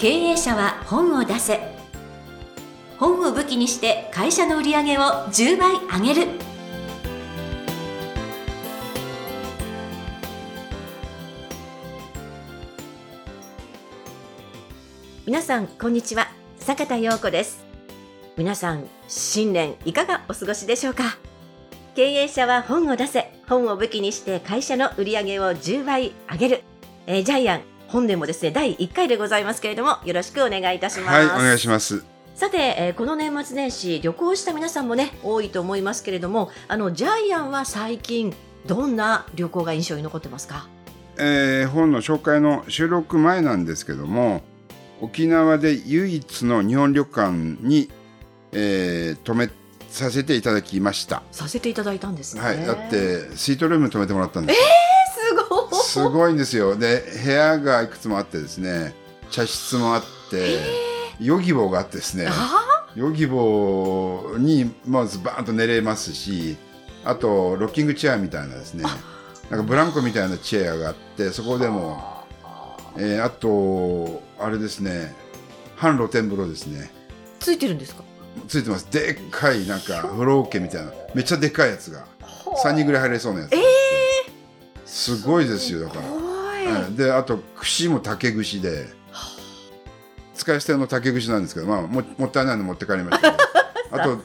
経営者は本を出せ。本を武器にして会社の売り上げを10倍上げる。皆さんこんにちは。坂田陽子です。皆さん新年いかがお過ごしでしょうか？経営者は本を出せ。本を武器にして会社の売り上げを10倍上げる、えー、ジャイアン本年もですね第1回でございますけれどもよろしくお願いいたします。はいお願いします。さて、えー、この年末年始旅行した皆さんもね多いと思いますけれどもあのジャイアンは最近どんな旅行が印象に残ってますか、えー、本の紹介の収録前なんですけども沖縄で唯一の日本旅館に、えー、泊めさせていただきました。させていただいたんですね。はいだってスイートルーム泊めてもらったんです。えー、すごいんですよ。で部屋がいくつもあってですね茶室もあってヨギボーがあってですねヨギボーにまずバーンと寝れますしあとロッキングチェアみたいなですねなんかブランコみたいなチェアがあってそこでも、えー、あとあれですね半露天風呂ですね。ついてるんですか？ついてます。でっかいなんか風呂桶みたいなめっちゃでっかいやつが3人ぐらい入れそうなやつ、えー、すごいですよだから、はい、であと串も竹串で。使い捨ての竹串なんですけど、まあ、ももったいないの持って帰りました あと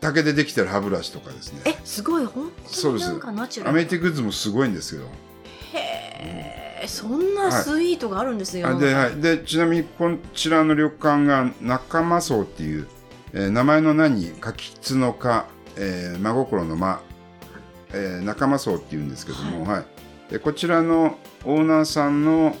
竹でできてる歯ブラシとかですね。えすごい。本当になんかナチュラルアメティグッズもすごいんですけどへえそんなスイートがあるんですよ、はい、ではい、でちなみにこちらの旅館が仲間荘っていう、えー、名前の名に柿つのか、えー、真心の間、えー、仲間荘っていうんですけども、はい、はい、でこちらのオーナーさんの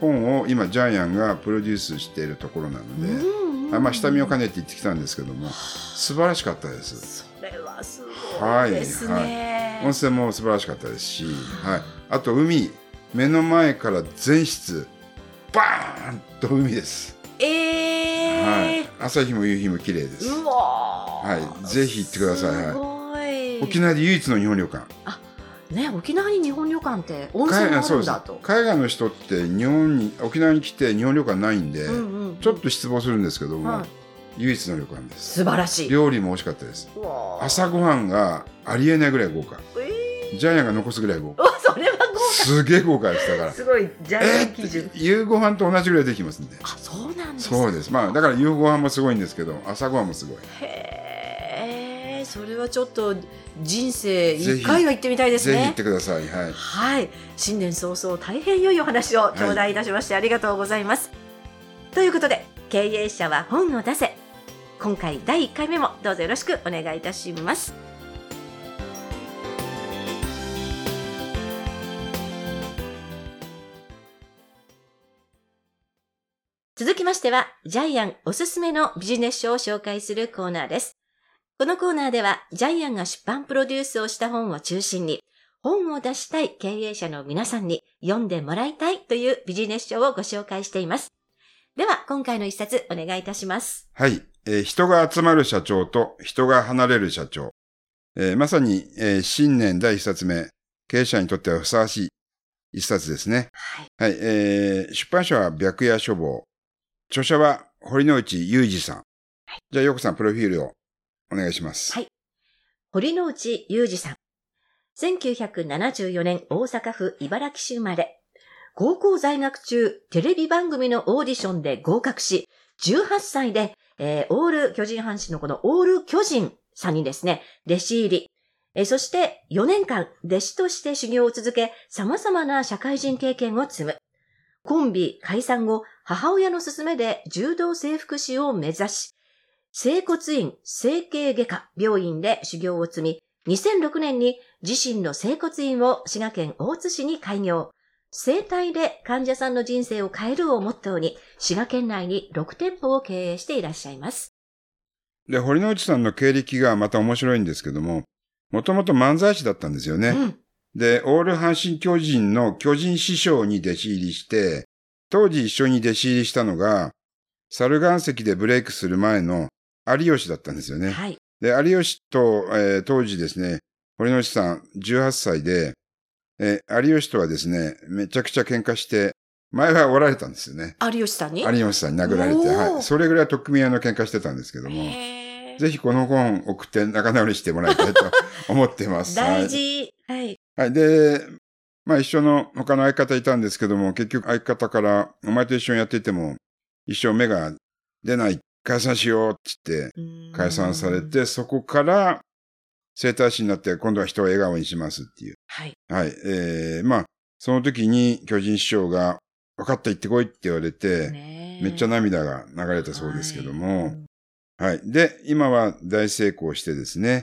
本を今ジャイアンがプロデュースしているところなので、あまあ、下見を兼ねて行ってきたんですけども素晴らしかったです。それはすごいですね、はいはい、温泉も素晴らしかったですし、はい、あと海目の前から全室バーンと海です。えー、はい、朝日も夕日も綺麗です。はい、ぜひ行ってください。はい、沖縄で唯一の日本旅館。あね、沖縄に日本旅館って温泉があるんだと。海外の人って日本に沖縄に来て日本旅館ないんで、うんうんうん、ちょっと失望するんですけども、はい、唯一の旅館です。素晴らしい。料理も美味しかったです。朝ごはんがありえないぐらい豪華、えー、ジャイアンが残すぐらい豪華。それは豪華。すげえ豪華でしたから。すごいジャイアン基準、えー、夕ご飯と同じぐらいできますんで。あそうなんですそうです。まあだから夕ご飯もすごいんですけど朝ごはんもすごい。へえそれはちょっと人生一回は行ってみたいですね。ぜひ行ってください。はい。はい。新年早々大変良いお話を頂戴いたしまして、ありがとうございます。ということで、経営者は本を出せ。今回第1回目もどうぞよろしくお願いいたします。続きましては、ジャイアンおすすめのビジネス書を紹介するコーナーです。このコーナーでは、ジャイアンが出版プロデュースをした本を中心に、本を出したい経営者の皆さんに読んでもらいたいというビジネス書をご紹介しています。では、今回の一冊お願いいたします。はい。えー、人が集まる社長と人が離れる社長。えー、まさに、えー、新年第一冊目、経営者にとってはふさわしい一冊ですね。はい。はい。えー、出版社は白夜書房。著者は堀之内裕二さん。はい、じゃあ、ようこさん、プロフィールをお願いします。はい。堀之内裕二さん。1974年大阪府茨城市生まれ。高校在学中、テレビ番組のオーディションで合格し、18歳で、えー、オール巨人阪神のこのオール巨人さんにですね、弟子入り。えー、そして4年間弟子として修行を続け、様々な社会人経験を積む。コンビ解散後、母親の勧めで柔道整復師を目指し、整骨院整形外科病院で修行を積み、2006年に自身の整骨院を滋賀県大津市に開業。生体で患者さんの人生を変えるをモットーに、滋賀県内に6店舗を経営していらっしゃいます。で、堀之内さんの経歴がまた面白いんですけども、もともと漫才師だったんですよね。うん、で、オール阪神巨人の巨人師匠に弟子入りして、当時一緒に弟子入りしたのが、猿岩石でブレイクする前の有吉だったんですよね。はい。で、有吉と、えー、当時ですね、堀之内さん18歳で、えー、有吉とはですね、めちゃくちゃ喧嘩して、前はおられたんですよね。有吉さんに？有吉さんに殴られて、はい。それぐらい取っ組み合いの喧嘩してたんですけども、ぜひこの本送って仲直りしてもらいたいと 思ってます。大事。はい。はい。で、まあ一緒の他の相方いたんですけども、結局相方から、お前と一緒にやってても、一生目が出ない、解散しようって言って、解散されうん。て、そこから、生態師になって、今度は人を笑顔にしますっていう。はい。はい。えー、まあ、その時に巨人師匠が、分かった、行ってこいって言われて、めっちゃ涙が流れたそうですけども、はいはい。で、今は大成功してですね、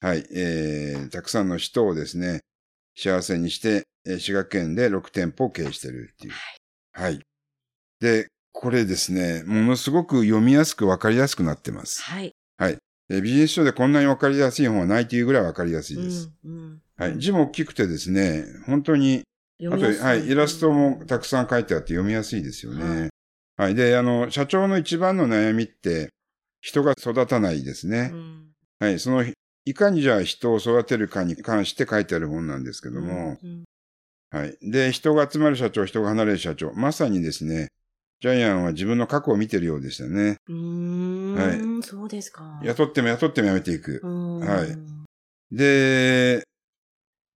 はい、えー、たくさんの人をですね、幸せにして、えー滋賀県で6店舗を経営してるっていう。はい。で、これですね、ものすごく読みやすくわかりやすくなってます。はい。えービジネス書でこんなにわかりやすい本はないというぐらいわかりやすいです。うんうんはい。字も大きくてですね、本当にあと、はい、イラストもたくさん書いてあって読みやすいですよね。はい。で、あの、社長の一番の悩みって、人が育たないですね。うんはい。その、いかにじゃあ人を育てるかに関して書いてある本なんですけども、うんはい。で、人が集まる社長、人が離れる社長。まさにですね、ジャイアンは自分の過去を見てるようでしたね。うーん、そうですか。雇っても雇ってもやめていく。うんはいで、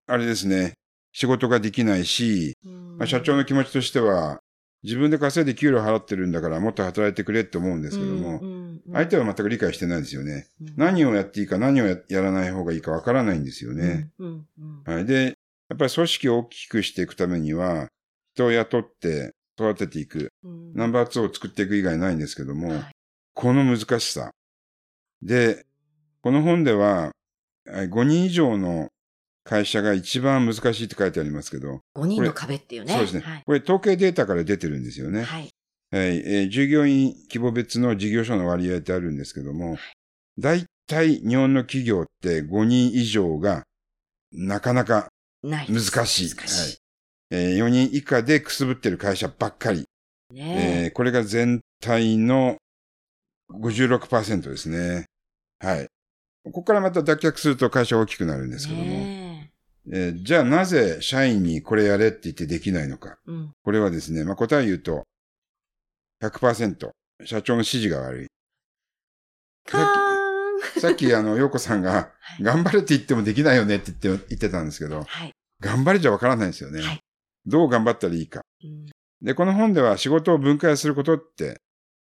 あれですね、仕事ができないし、うんまあ、社長の気持ちとしては、自分で稼いで給料払ってるんだからもっと働いてくれって思うんですけども、うんうん相手は全く理解してないですよね。うん何をやっていいか何をややらない方がいいかわからないんですよね。うんうんはい。で、やっぱり組織を大きくしていくためには、人を雇って育てていく、うんナンバー2を作っていく以外ないんですけども、はいこの難しさ。で、この本では、はい5人以上の会社が一番難しいって書いてありますけど、5人の壁っていうね。そうですね。はい。これ統計データから出てるんですよね。はい。はい、えー従業員規模別の事業所の割合ってあるんですけども、大体日本の企業って5人以上がなかなか。難しい。難しはいえー4人以下でくすぶってる会社ばっかり。い。えねーこれが全体の56%ですね。はい。ここからまた脱却すると会社が大きくなるんですけども、ねえーじゃあなぜ社員にこれやれって言ってできないのか。うん。これはですね、まあ、答え言うと、100%、社長の指示が悪い。さっき、あの、洋子さんが、はい頑張れって言ってもできないよねって言って、言ってたんですけど、はい。頑張れじゃわからないんですよね。はいどう頑張ったらいいか。うんで、この本では仕事を分解することって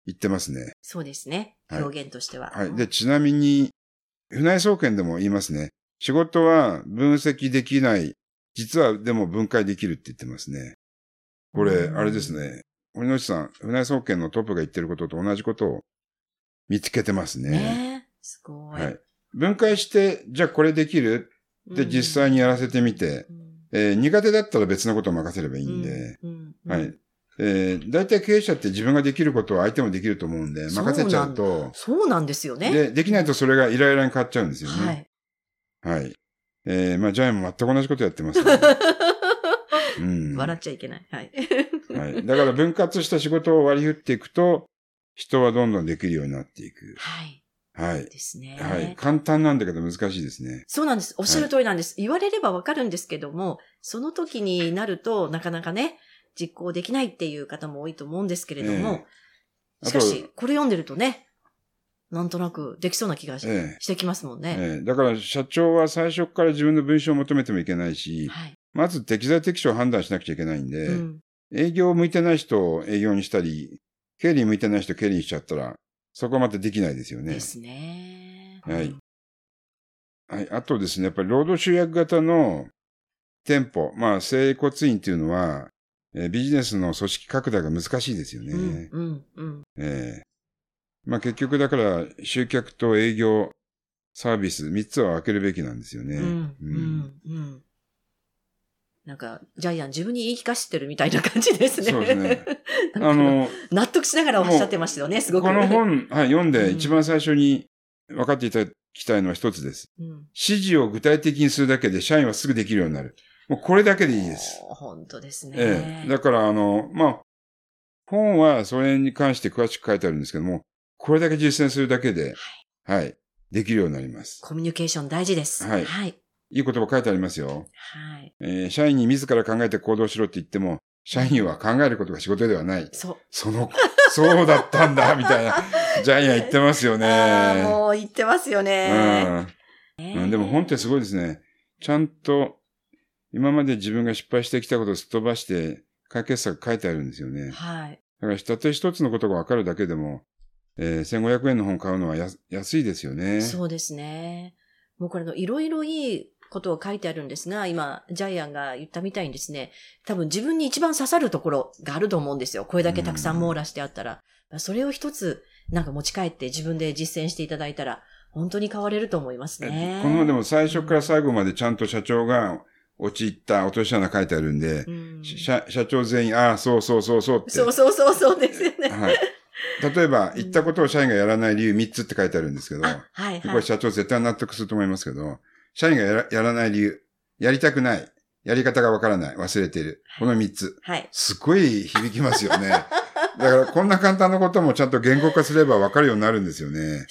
言ってますね。そうですね。はい表現としては。はい。で、ちなみに、船内総研でも言いますね。仕事は分析できない。実はでも分解できるって言ってますね。これ、うんあれですね。堀之内さん、船内総研のトップが言ってることと同じことを見つけてますね。ねえ。すごい。はい。分解して、じゃあこれできる？ってうん実際にやらせてみて、うんえー苦手だったら別のことを任せればいいんで、うんうんはい。えー、大体経営者って自分ができることを相手もできると思うんで、任せちゃうと、そうなんですよね。で、できないとそれがイライラに変わっちゃうんですよね。はい。はい。えー、まあ、ジャイアンも全く同じことやってます、ね。うん。は笑っちゃいけない。はい。い。だから分割した仕事を割り振っていくと、人はどんどんできるようになっていく。はい。はい。ですね。はい。簡単なんだけど難しいですね。そうなんです。おっしゃる通りなんです。言われればわかるんですけども、その時になると、なかなかね、実行できないっていう方も多いと思うんですけれども、えしかし、これ読んでるとね、なんとなくできそうな気がし,、えてきますもんね。ええだから社長は最初から自分の文章を求めてもいけないし、はい。まず適材適所を判断しなくちゃいけないんで、うん。営業向いてない人を営業にしたり、経理向いてない人を経理にしちゃったら、そこはまたできないですよねで。すね。はいはい。あとですね、やっぱり労働集約型の店舗、まあ、整骨院っていうのは、えービジネスの組織拡大が難しいですよね。うん、うん、うん。ええまあ結局だから、集客と営業、サービス、三つは分けるべきなんですよね。うん、うん、うん。なんか、ジャイアン自分に言い聞かせてるみたいな感じですね。そうですね あの、納得しながらおっしゃってましたよね、すごく。この本、はい、読んでうん一番最初に分かっていただきたいのは一つです。うん、指示を具体的にするだけで社員はすぐできるようになる。もうこれだけでいいです。本当ですね。ええ。だから、あの、まあ、本はそれに関して詳しく書いてあるんですけども、これだけ実践するだけで、はい、できるようになります。コミュニケーション大事です。はいはい。いい言葉書いてありますよ。はい。えー社員に自ら考えて行動しろって言っても、社員は考えることが仕事ではない。そう。その、そうだったんだ、みたいな、ジャイアン言ってますよね。もう言ってますよね。うんうん。でも本ってすごいですね。ちゃんと、今まで自分が失敗してきたことをすっ飛ばして、解決策書いてあるんですよね。はい。だから、たとえ一つのことがわかるだけでも、えー1500円の本買うのはや安いですよね。そうですね。もうこれのいろいろいいことを書いてあるんですが、今、ジャイアンが言ったみたいにですね、多分自分に一番刺さるところがあると思うんですよ。これだけたくさん網羅してあったら。それを一つ、なんか持ち帰って自分で実践していただいたら、本当に変われると思いますね。このでも最初から最後までちゃんと社長が陥った落とし穴書いてあるんで、うん社社長全員、ああ、そうそうそうそうって。そうそうそうそうですよね。はい。例えば、言ったことを社員がやらない理由3つって書いてあるんですけど、あはいこはい。れ社長絶対納得すると思いますけど、社員がやらやらない理由、やりたくない、やり方がわからない、忘れている。この3つ。はい。すごい響きますよね。だからこんな簡単なこともちゃんと言語化すればわかるようになるんですよね。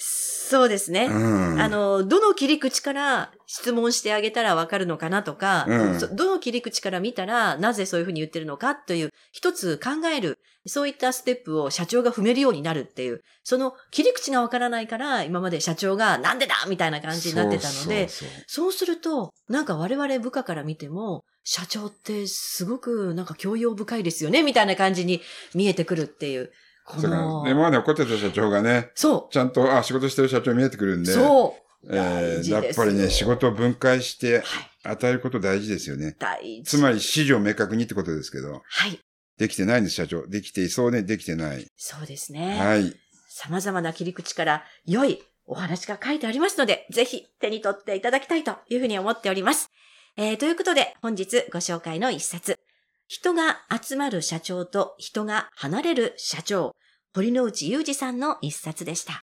そうですね。うん。あの、どの切り口から質問してあげたらわかるのかなとか、うんそどの切り口から見たらなぜそういうふうに言ってるのかという、一つ考える、そういったステップを社長が踏めるようになるっていう、その切り口がわからないから、今まで社長がなんでだみたいな感じになってたので、そうすると、なんか我々部下から見ても、社長ってすごくなんか教養深いですよねみたいな感じに見えてくるっていう。この今まで怒ってた社長がね、そちゃんと、あ、仕事してる社長見えてくるんう。で、そう。えーやっぱりね、仕事を分解してはい。与えること大事ですよね。大事。つまり、指示を明確にってことですけど、はい。できてないんです、社長。できていそうね、できてない。そうですね。はい。様々な切り口から良いお話が書いてありますので、ぜひ手に取っていただきたいというふうに思っております。えー、ということで、本日ご紹介の一冊。人が集まる社長と人が離れる社長。堀之内裕二さんの一冊でした。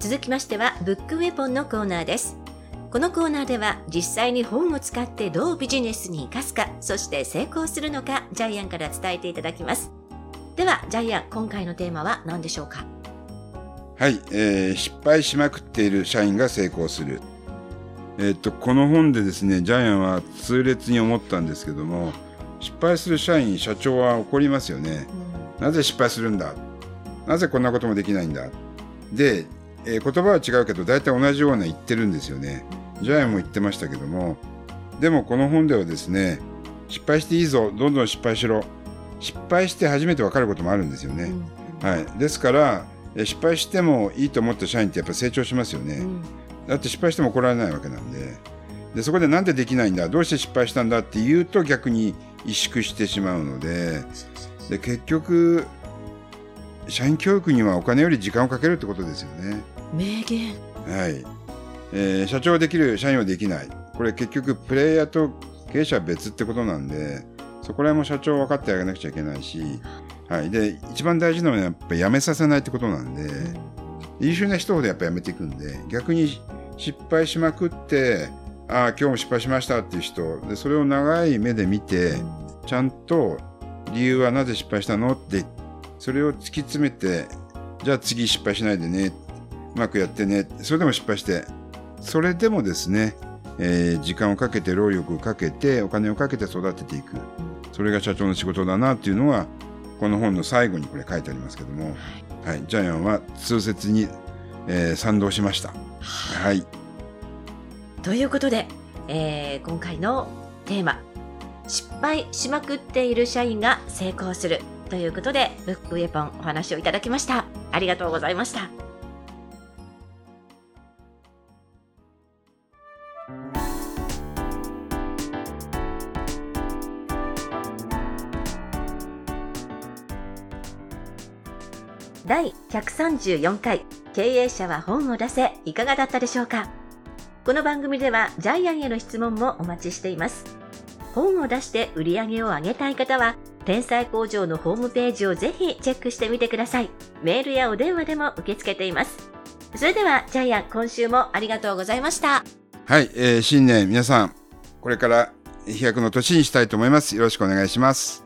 続きましては、ブックウェポンのコーナーです。このコーナーでは、実際に本を使ってどうビジネスに活かすか、そして成功するのか、ジャイアンから伝えていただきます。では、ジャイアン、今回のテーマは何でしょうか？はい、えー失敗しまくっている社員が成功する。えっと、この本でですね、ジャイアンは痛烈に思ったんですけども、失敗する社員、社長は怒りますよね。なぜ失敗するんだ？なぜこんなこともできないんだ？で、えー言葉は違うけど、大体同じような言ってるんですよね。ジャイアンも言ってましたけども、でもこの本ではですね、失敗していいぞ、どんどん失敗しろ。失敗して初めて分かることもあるんですよね。はい。ですから、え失敗してもいいと思った社員ってやっぱ成長しますよね。だって失敗しても怒られないわけなんで。で、そこでなんでできないんだ？どうして失敗したんだって言うと逆に萎縮してしまうので、で、結局、社員教育にはお金より時間をかけるってことですよね。名言。はい。えー社長はできる、社員はできない。これ結局、プレイヤーと経営者は別ってことなんで、そこら辺も社長分かってあげなくちゃいけないし、はい。で、一番大事なのはやっぱり辞めさせないってことなんで、優秀な人ほどやっぱ辞めていくんで、逆に失敗しまくって、ああ、今日も失敗しましたっていう人、でそれを長い目で見て、ちゃんと理由はなぜ失敗したのって、それを突き詰めて、じゃあ次失敗しないでね、うまくやってね、それでも失敗して、それでもですね、えー時間をかけて、労力をかけて、お金をかけて育てていく。それが社長の仕事だなっていうのが、この本の最後にこれ書いてありますけども、はい、ジャイアンは痛切に、えー賛同しました。はい。ということで、えー今回のテーマ、失敗しまくっている社員が成功するということで、ブックウェポンお話をいただきました。ありがとうございました。第134回経営者は本を出せいかがだったでしょうか？この番組ではジャイアンへの質問もお待ちしています。本を出して売り上げを上げたい方は天才工場のホームページをぜひチェックしてみてください。メールやお電話でも受け付けています。それではジャイアン今週もありがとうございました。はい、えー新年皆さん、これから飛躍の年にしたいと思います。よろしくお願いします。